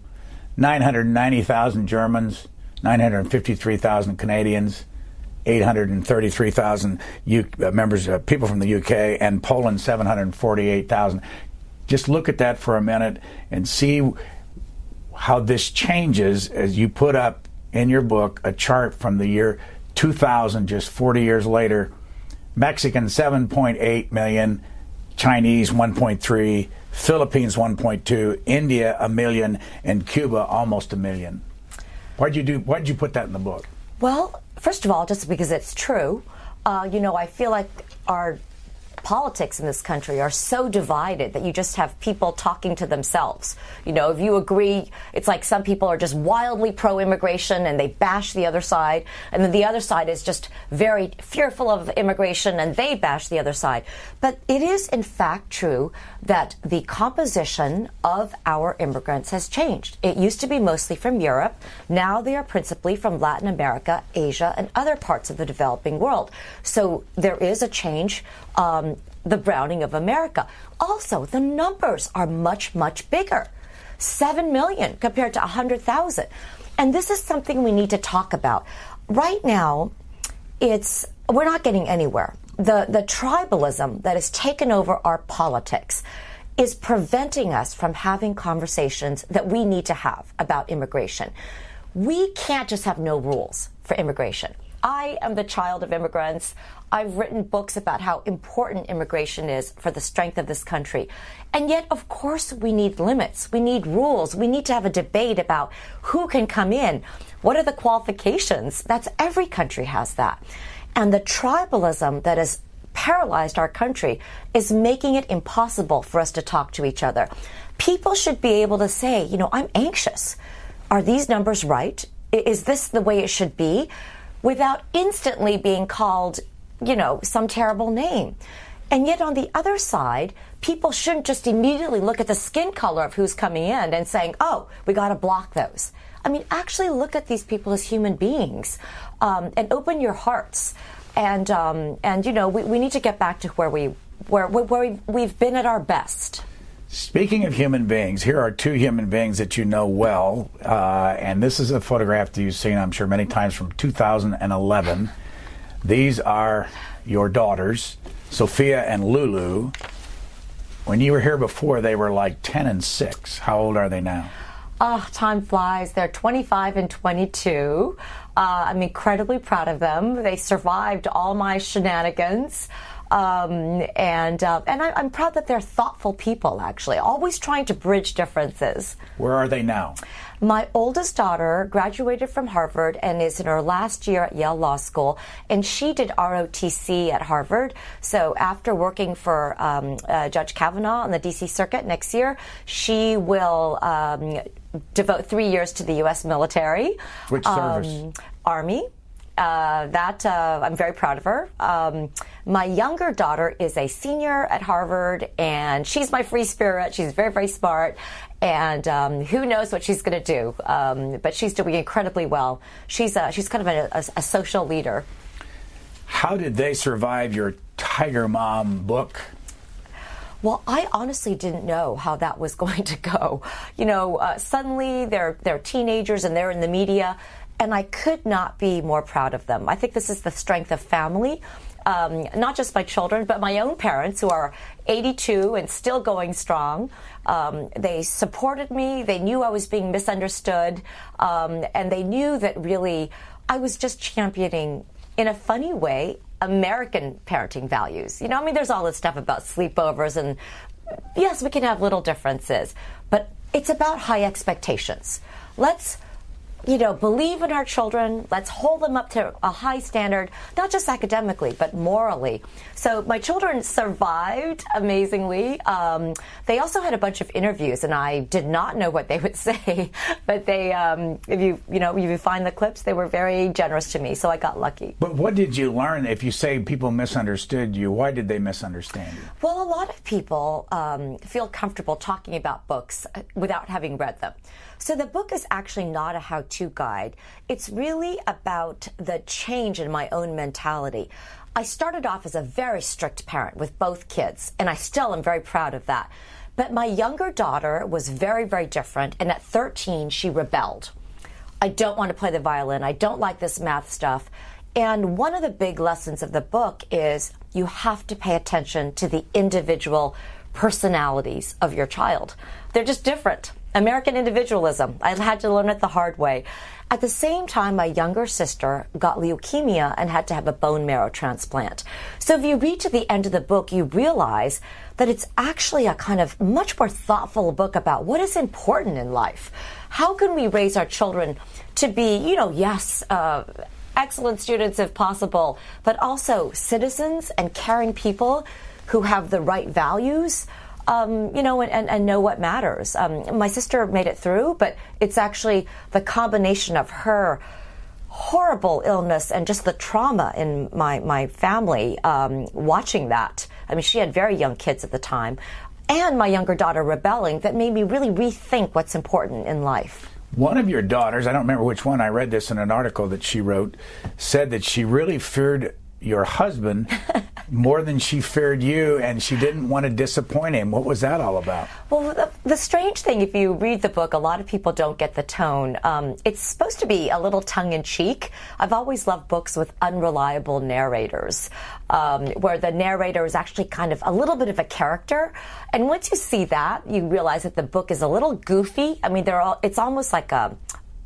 990,000 Germans, 953,000 Canadians, 833,000 U- uh, members, uh, people from the UK, and Poland 748,000. Just look at that for a minute and see how this changes as you put up in your book a chart from the year 2000, just 40 years later. Mexican 7.8 million, Chinese 1.3, Philippines 1.2, India a million, and Cuba almost a million. Why'd you do? Why'd you put that in the book? Well, first of all, just because it's true. Uh, you know, I feel like our politics in this country are so divided that you just have people talking to themselves. You know, if you agree, it's like some people are just wildly pro immigration and they bash the other side, and then the other side is just very fearful of immigration and they bash the other side. But it is, in fact, true that the composition of our immigrants has changed. It used to be mostly from Europe. Now they are principally from Latin America, Asia, and other parts of the developing world. So there is a change. Um, the browning of America. Also, the numbers are much, much bigger 7 million compared to 100,000. And this is something we need to talk about. Right now, it's we're not getting anywhere. The, the tribalism that has taken over our politics is preventing us from having conversations that we need to have about immigration. We can't just have no rules for immigration. I am the child of immigrants. I've written books about how important immigration is for the strength of this country. And yet, of course, we need limits. We need rules. We need to have a debate about who can come in. What are the qualifications? That's every country has that. And the tribalism that has paralyzed our country is making it impossible for us to talk to each other. People should be able to say, you know, I'm anxious. Are these numbers right? Is this the way it should be? Without instantly being called you know, some terrible name. And yet, on the other side, people shouldn't just immediately look at the skin color of who's coming in and saying, oh, we got to block those. I mean, actually look at these people as human beings um, and open your hearts. And, um, and you know, we, we need to get back to where, we, where, where we've been at our best. Speaking of human beings, here are two human beings that you know well. Uh, and this is a photograph that you've seen, I'm sure, many times from 2011. These are your daughters, Sophia and Lulu. When you were here before, they were like 10 and 6. How old are they now? Oh, time flies. They're 25 and 22. Uh, I'm incredibly proud of them. They survived all my shenanigans. Um, and uh, and I, am proud that they're thoughtful people, actually, always trying to bridge differences. Where are they now? My oldest daughter graduated from Harvard and is in her last year at Yale Law School, and she did ROTC at Harvard. So after working for um, uh, Judge Kavanaugh on the D.C. Circuit next year, she will um, devote three years to the U.S. military. Which service? Um, Army. Uh, that uh, I'm very proud of her. Um, my younger daughter is a senior at Harvard, and she's my free spirit. She's very, very smart, and um, who knows what she's going to do? Um, but she's doing incredibly well. She's a, she's kind of a, a, a social leader. How did they survive your Tiger Mom book? Well, I honestly didn't know how that was going to go. You know, uh, suddenly they're they're teenagers and they're in the media and I could not be more proud of them. I think this is the strength of family. Um, not just my children, but my own parents who are 82 and still going strong. Um, they supported me. They knew I was being misunderstood. Um, and they knew that really I was just championing, in a funny way, American parenting values. You know, I mean, there's all this stuff about sleepovers, and yes, we can have little differences, but it's about high expectations. Let's you know, believe in our children. Let's hold them up to a high standard, not just academically, but morally. So my children survived amazingly. Um, they also had a bunch of interviews, and I did not know what they would say. But they, um, if you, you know, if you find the clips, they were very generous to me. So I got lucky. But what did you learn? If you say people misunderstood you, why did they misunderstand you? Well, a lot of people um, feel comfortable talking about books uh, without having read them. So the book is actually not a how to guide. It's really about the change in my own mentality. I started off as a very strict parent with both kids, and I still am very proud of that. But my younger daughter was very, very different, and at 13, she rebelled. I don't want to play the violin. I don't like this math stuff. And one of the big lessons of the book is you have to pay attention to the individual personalities of your child. They're just different. American individualism. I had to learn it the hard way. At the same time, my younger sister got leukemia and had to have a bone marrow transplant. So if you read to the end of the book, you realize that it's actually a kind of much more thoughtful book about what is important in life. How can we raise our children to be, you know, yes, uh, excellent students if possible, but also citizens and caring people who have the right values um, you know, and, and, know what matters. Um, my sister made it through, but it's actually the combination of her horrible illness and just the trauma in my, my family um, watching that. I mean, she had very young kids at the time, and my younger daughter rebelling that made me really rethink what's important in life. One of your daughters, I don't remember which one, I read this in an article that she wrote, said that she really feared your husband more than she feared you and she didn't want to disappoint him. What was that all about? Well, the, the strange thing, if you read the book, a lot of people don't get the tone. Um, it's supposed to be a little tongue in cheek. I've always loved books with unreliable narrators, um, where the narrator is actually kind of a little bit of a character. And once you see that, you realize that the book is a little goofy. I mean, they're all, it's almost like a,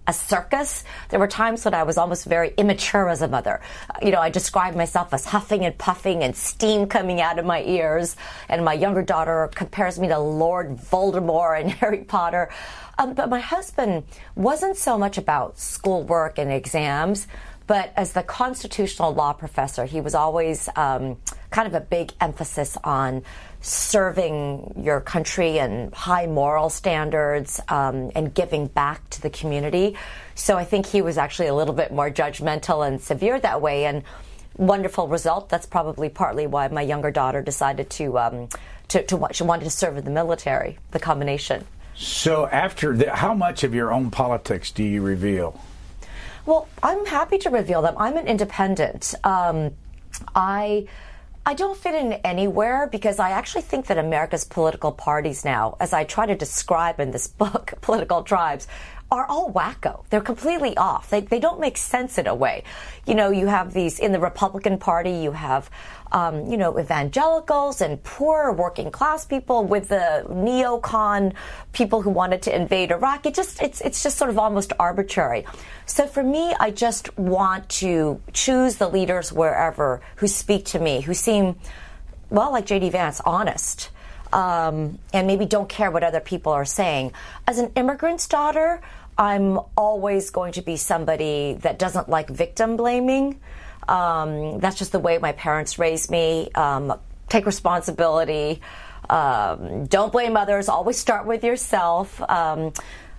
a circus. There were times when I was almost very immature as a mother. You know, I described myself as huffing and puffing and steam coming out of my ears. And my younger daughter compares me to Lord Voldemort and Harry Potter. Um, but my husband wasn't so much about schoolwork and exams. But as the constitutional law professor, he was always um, kind of a big emphasis on serving your country and high moral standards um, and giving back to the community. So I think he was actually a little bit more judgmental and severe that way. And wonderful result. That's probably partly why my younger daughter decided to um, to, to she wanted to serve in the military. The combination. So after the, how much of your own politics do you reveal? Well, I'm happy to reveal them. I'm an independent. Um, I I don't fit in anywhere because I actually think that America's political parties now, as I try to describe in this book, Political Tribes, are all wacko. They're completely off. They, they don't make sense in a way. You know, you have these in the Republican Party, you have, um, you know, evangelicals and poor working class people with the neocon people who wanted to invade Iraq. It just, it's, it's just sort of almost arbitrary. So for me, I just want to choose the leaders wherever who speak to me, who seem, well, like J.D. Vance, honest. Um, and maybe don't care what other people are saying. As an immigrant's daughter, I'm always going to be somebody that doesn't like victim blaming. Um, that's just the way my parents raised me. Um, take responsibility. Um, don't blame others. Always start with yourself. Um,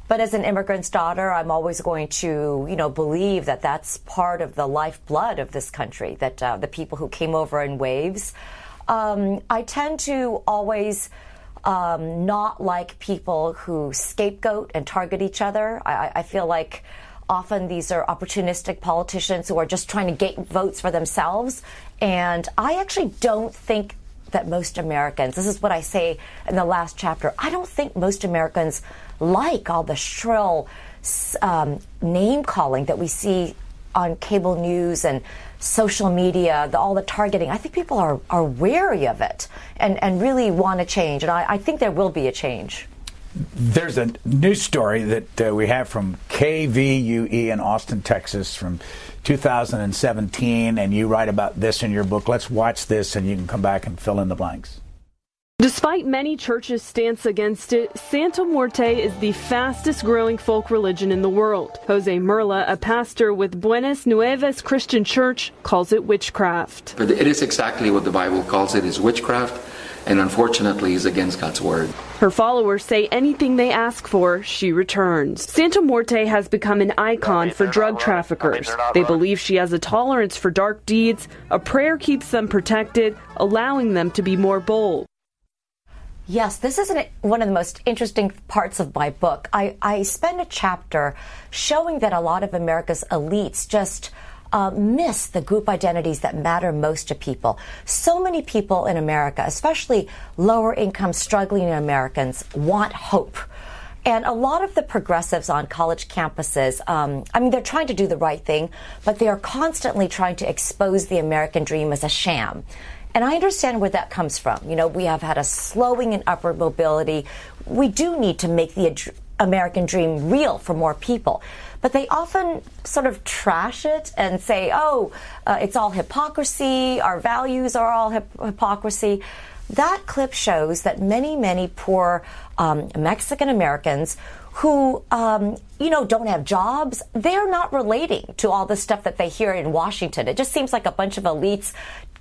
but as an immigrant's daughter, I'm always going to, you know, believe that that's part of the lifeblood of this country. That uh, the people who came over in waves. Um, I tend to always um, not like people who scapegoat and target each other. I, I feel like often these are opportunistic politicians who are just trying to get votes for themselves. And I actually don't think that most Americans, this is what I say in the last chapter, I don't think most Americans like all the shrill um, name calling that we see on cable news and social media, the, all the targeting, I think people are, are wary of it and, and really want to change. And I, I think there will be a change. There's a news story that uh, we have from KVUE in Austin, Texas from 2017, and you write about this in your book. Let's watch this, and you can come back and fill in the blanks. Despite many churches' stance against it, Santa Muerte is the fastest growing folk religion in the world. Jose Merla, a pastor with Buenas Nuevas Christian Church, calls it witchcraft. It is exactly what the Bible calls it is witchcraft and unfortunately is against God's word. Her followers say anything they ask for, she returns. Santa Muerte has become an icon for drug traffickers. They believe she has a tolerance for dark deeds. A prayer keeps them protected, allowing them to be more bold. Yes, this is an, one of the most interesting parts of my book. I, I spend a chapter showing that a lot of America's elites just uh, miss the group identities that matter most to people. So many people in America, especially lower income, struggling Americans, want hope. And a lot of the progressives on college campuses, um, I mean, they're trying to do the right thing, but they are constantly trying to expose the American dream as a sham. And I understand where that comes from. You know, we have had a slowing in upward mobility. We do need to make the American dream real for more people. But they often sort of trash it and say, oh, uh, it's all hypocrisy, our values are all hip- hypocrisy. That clip shows that many, many poor um, Mexican Americans who, um, you know, don't have jobs, they're not relating to all the stuff that they hear in Washington. It just seems like a bunch of elites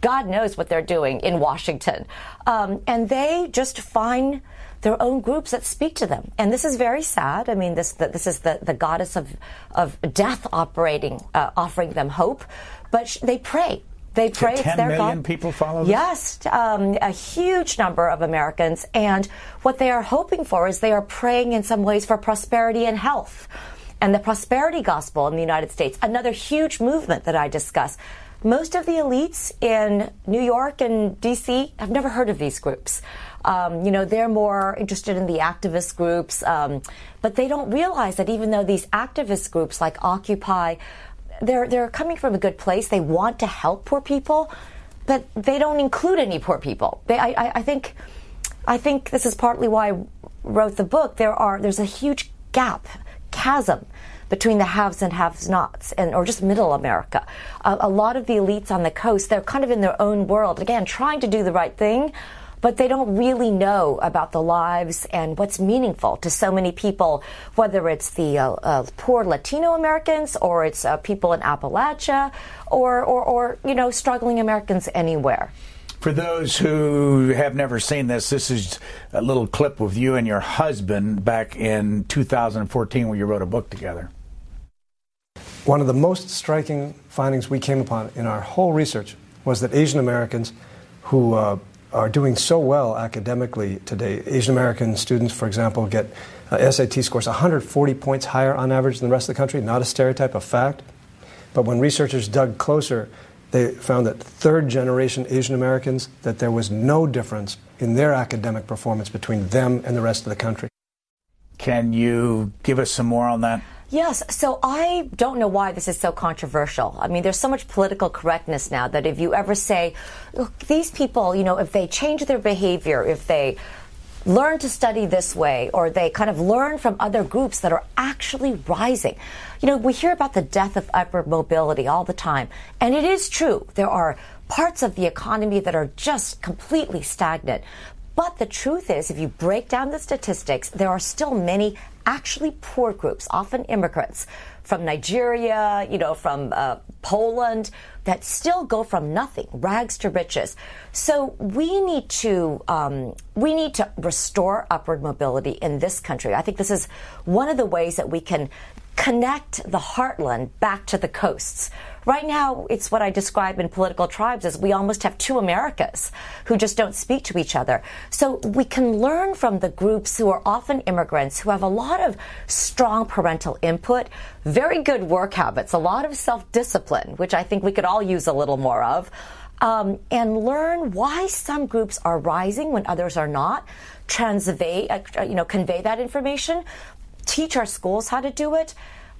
God knows what they're doing in Washington. Um, and they just find their own groups that speak to them. And this is very sad. I mean, this the, this is the, the goddess of, of death operating, uh, offering them hope. But sh- they pray. They pray. Ten it's their million God. people follow this? Yes, um, a huge number of Americans. And what they are hoping for is they are praying in some ways for prosperity and health. And the prosperity gospel in the United States, another huge movement that I discuss most of the elites in New York and DC have never heard of these groups. Um, you know, they're more interested in the activist groups, um, but they don't realize that even though these activist groups like Occupy, they're they're coming from a good place. They want to help poor people, but they don't include any poor people. They, I, I, think, I think this is partly why I wrote the book. There are there's a huge gap, chasm between the haves and have-nots, and or just middle America. Uh, a lot of the elites on the coast, they're kind of in their own world, again, trying to do the right thing, but they don't really know about the lives and what's meaningful to so many people, whether it's the uh, uh, poor Latino Americans or it's uh, people in Appalachia or, or, or, you know, struggling Americans anywhere. For those who have never seen this, this is a little clip with you and your husband back in 2014 when you wrote a book together. One of the most striking findings we came upon in our whole research was that Asian Americans who uh, are doing so well academically today, Asian American students, for example, get uh, SAT scores 140 points higher on average than the rest of the country, not a stereotype, a fact. But when researchers dug closer, they found that third generation Asian Americans, that there was no difference in their academic performance between them and the rest of the country. Can you give us some more on that? Yes, so I don't know why this is so controversial. I mean, there's so much political correctness now that if you ever say, look, these people, you know, if they change their behavior, if they learn to study this way, or they kind of learn from other groups that are actually rising. You know, we hear about the death of upward mobility all the time, and it is true. There are parts of the economy that are just completely stagnant. But the truth is, if you break down the statistics, there are still many actually poor groups, often immigrants from Nigeria, you know, from uh, Poland, that still go from nothing, rags to riches. So we need to um, we need to restore upward mobility in this country. I think this is one of the ways that we can connect the heartland back to the coasts. Right now, it's what I describe in political tribes as we almost have two Americas who just don't speak to each other. So we can learn from the groups who are often immigrants who have a lot of strong parental input, very good work habits, a lot of self discipline, which I think we could all use a little more of. Um, and learn why some groups are rising when others are not. Transvey, uh, you know, convey that information teach our schools how to do it.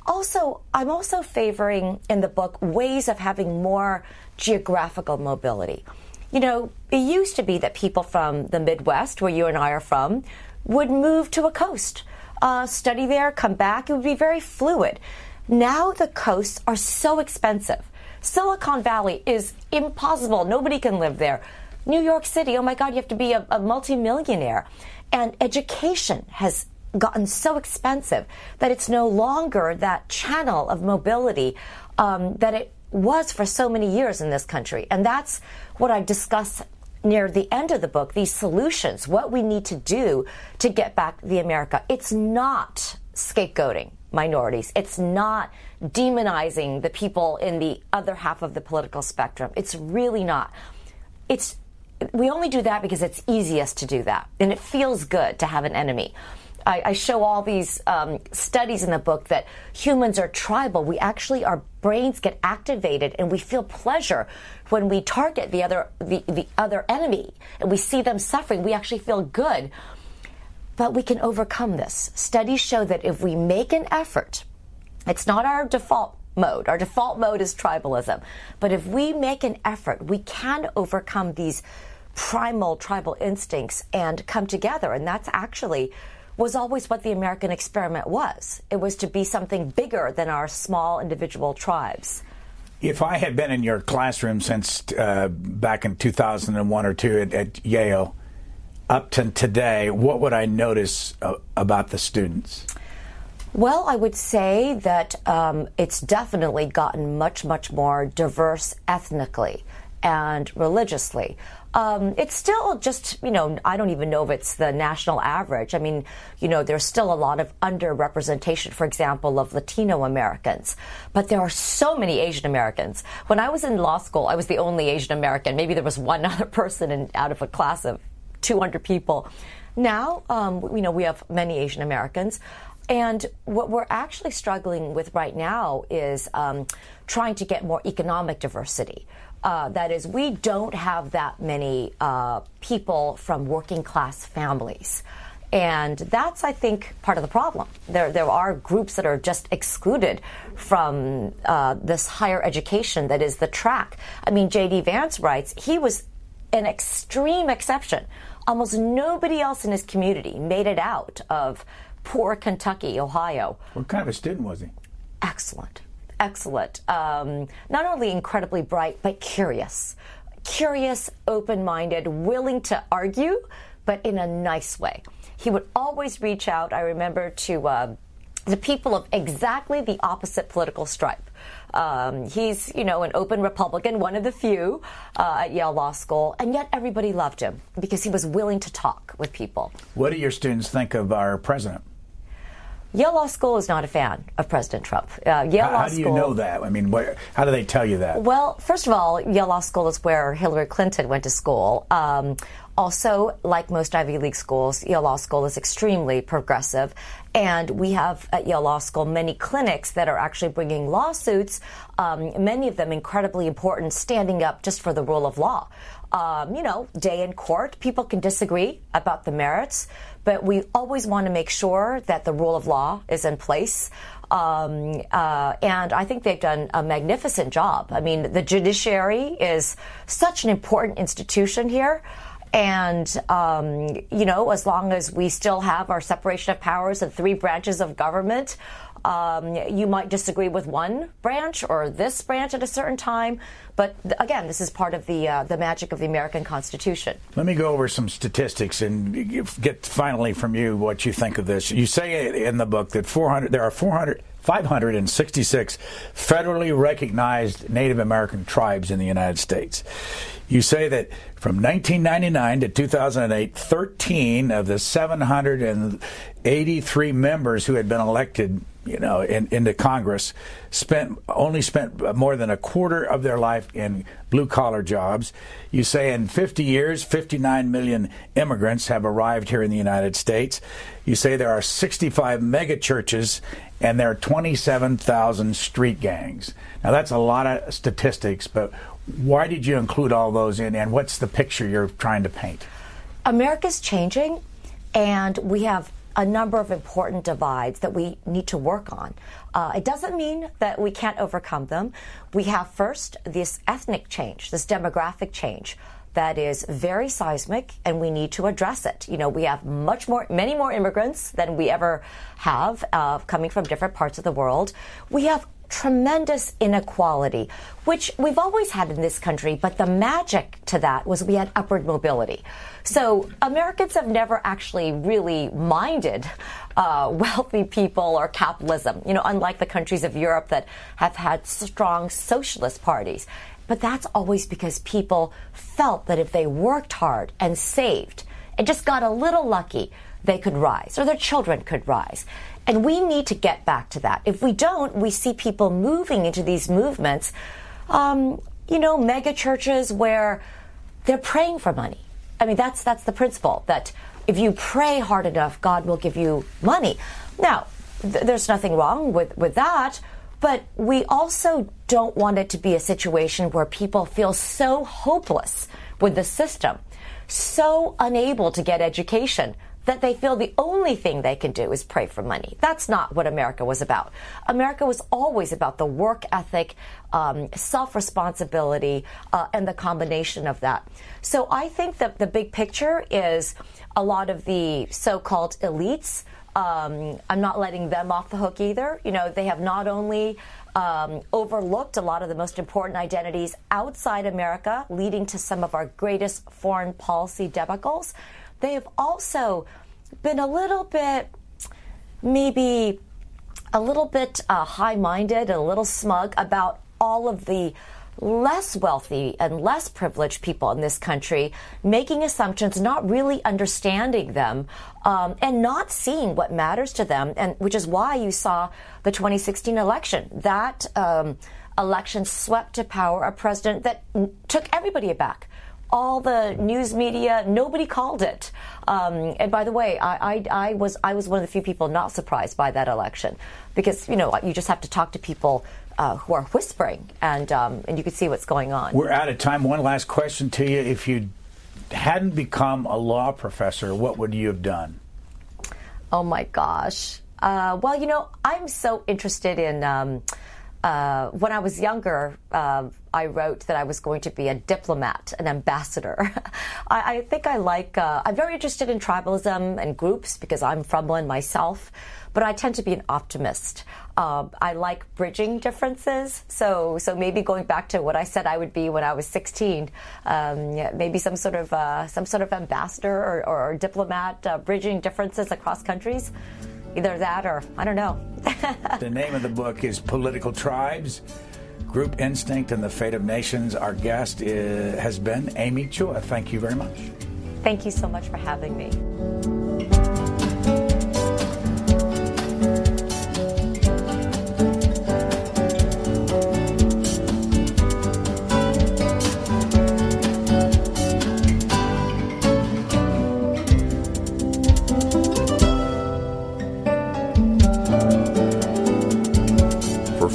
Also, I'm also favoring in the book ways of having more geographical mobility. You know, it used to be that people from the Midwest, where you and I are from, would move to a coast, uh, study there, come back. It would be very fluid. Now the coasts are so expensive. Silicon Valley is impossible. Nobody can live there. New York City, oh my God, you have to be a, a multimillionaire. And education has gotten so expensive that it's no longer that channel of mobility um, that it was for so many years in this country. And that's what I discuss near the end of the book these solutions, what we need to do to get back the America. It's not scapegoating minorities. It's not demonizing the people in the other half of the political spectrum. It's really not. It's we only do that because it's easiest to do that, and it feels good to have an enemy. I, I show all these um, studies in the book that humans are tribal. We actually, our brains get activated, and we feel pleasure when we target the other the, the other enemy, and we see them suffering. We actually feel good. But we can overcome this. Studies show that if we make an effort, it's not our default mode. Our default mode is tribalism. But if we make an effort, we can overcome these primal tribal instincts and come together. And that's actually was always what the American experiment was. It was to be something bigger than our small individual tribes. If I had been in your classroom since uh, back in 2001 or two at, at, Yale, up to today, what would I notice uh, about the students? Well, I would say that um, it's definitely gotten much, much more diverse ethnically and religiously. Um, it's still just, you know, I don't even know if it's the national average. I mean, you know, there's still a lot of underrepresentation, for example, of Latino Americans. But there are so many Asian Americans. When I was in law school, I was the only Asian American. Maybe there was one other person in, out of a class of 200 people. Now, um, you know, we have many Asian Americans. And what we're actually struggling with right now is um, trying to get more economic diversity. Uh, that is, we don't have that many uh, people from working class families. And that's, I think, part of the problem. There, there are groups that are just excluded from uh, this higher education that is the track. I mean, J.D. Vance writes he was an extreme exception. Almost nobody else in his community made it out of poor Kentucky, Ohio. What kind of a student was he? Excellent excellent. Um, not only incredibly bright, but curious. Curious, open minded, willing to argue, but in a nice way. He would always reach out, I remember, to uh, the people of exactly the opposite political stripe. Um, he's, you know, an open Republican, one of the few uh, at Yale Law School, and yet everybody loved him because he was willing to talk with people. What do your students think of our president? Yale Law School is not a fan of President Trump. Uh, Yale how, Law how do you School, know that? I mean, where, how do they tell you that? Well, first of all, Yale Law School is where Hillary Clinton went to school. Um, also, like most Ivy League schools, Yale Law School is extremely progressive. And we have at Yale Law School many clinics that are actually bringing lawsuits, um, many of them incredibly important, standing up just for the rule of law. Um, you know, day in court, people can disagree about the merits, but we always want to make sure that the rule of law is in place. Um, uh, and I think they've done a magnificent job. I mean, the judiciary is such an important institution here. And, um, you know, as long as we still have our separation of powers and three branches of government, um, you might disagree with one branch or this branch at a certain time, but th- again, this is part of the uh, the magic of the American Constitution. Let me go over some statistics and get finally from you what you think of this. You say in the book that 400 there are 400 566 federally recognized Native American tribes in the United States. You say that from 1999 to 2008, 13 of the 783 members who had been elected you know, in, into Congress, spent only spent more than a quarter of their life in blue collar jobs. You say in 50 years, 59 million immigrants have arrived here in the United States. You say there are 65 mega churches and there are 27,000 street gangs. Now that's a lot of statistics, but why did you include all those in, and what's the picture you're trying to paint? America's changing, and we have a number of important divides that we need to work on. Uh, it doesn't mean that we can't overcome them. We have first this ethnic change, this demographic change that is very seismic and we need to address it. You know, we have much more, many more immigrants than we ever have uh, coming from different parts of the world. We have tremendous inequality, which we've always had in this country, but the magic to that was we had upward mobility. So Americans have never actually really minded uh, wealthy people or capitalism, you know, unlike the countries of Europe that have had strong socialist parties. But that's always because people felt that if they worked hard and saved and just got a little lucky, they could rise or their children could rise. And we need to get back to that. If we don't, we see people moving into these movements, um, you know, mega churches where they're praying for money. I mean, that's that's the principle that if you pray hard enough, God will give you money. Now, th- there's nothing wrong with with that, but we also don't want it to be a situation where people feel so hopeless with the system, so unable to get education that they feel the only thing they can do is pray for money. That's not what America was about. America was always about the work ethic, um, self responsibility, uh, and the combination of that. So I think that the big picture is a lot of the so called elites. Um, I'm not letting them off the hook either. You know, they have not only um, overlooked a lot of the most important identities outside America, leading to some of our greatest foreign policy debacles they have also been a little bit, maybe a little bit uh, high minded, a little smug about all of the less wealthy and less privileged people in this country making assumptions, not really understanding them, um, and not seeing what matters to them, and which is why you saw the 2016 election. That um, election swept to power a president that took everybody aback all the news media, nobody called it. Um, and by the way, I, I, I, was I was one of the few people not surprised by that election because you know you just have to talk to people uh, who are whispering and um, and you can see what's going on. We're out of time. One last question to you: If you hadn't become a law professor, what would you have done? Oh my gosh. Uh, well, you know, I'm so interested in. Um, uh, when I was younger, uh, I wrote that I was going to be a diplomat, an ambassador. I, I, think I like, uh, I'm very interested in tribalism and groups because I'm from one myself, but I tend to be an optimist. Uh, I like bridging differences. So, so maybe going back to what I said I would be when I was 16, um, maybe some sort of, uh, some sort of ambassador or, or diplomat, uh, bridging differences across countries. Either that or I don't know. the name of the book is Political Tribes Group Instinct and the Fate of Nations. Our guest is, has been Amy Chua. Thank you very much. Thank you so much for having me.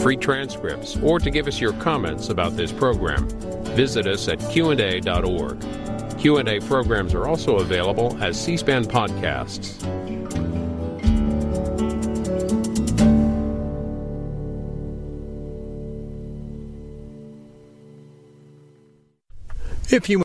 Free transcripts or to give us your comments about this program, visit us at qanda.org. Q&A programs are also available as C-SPAN podcasts. If you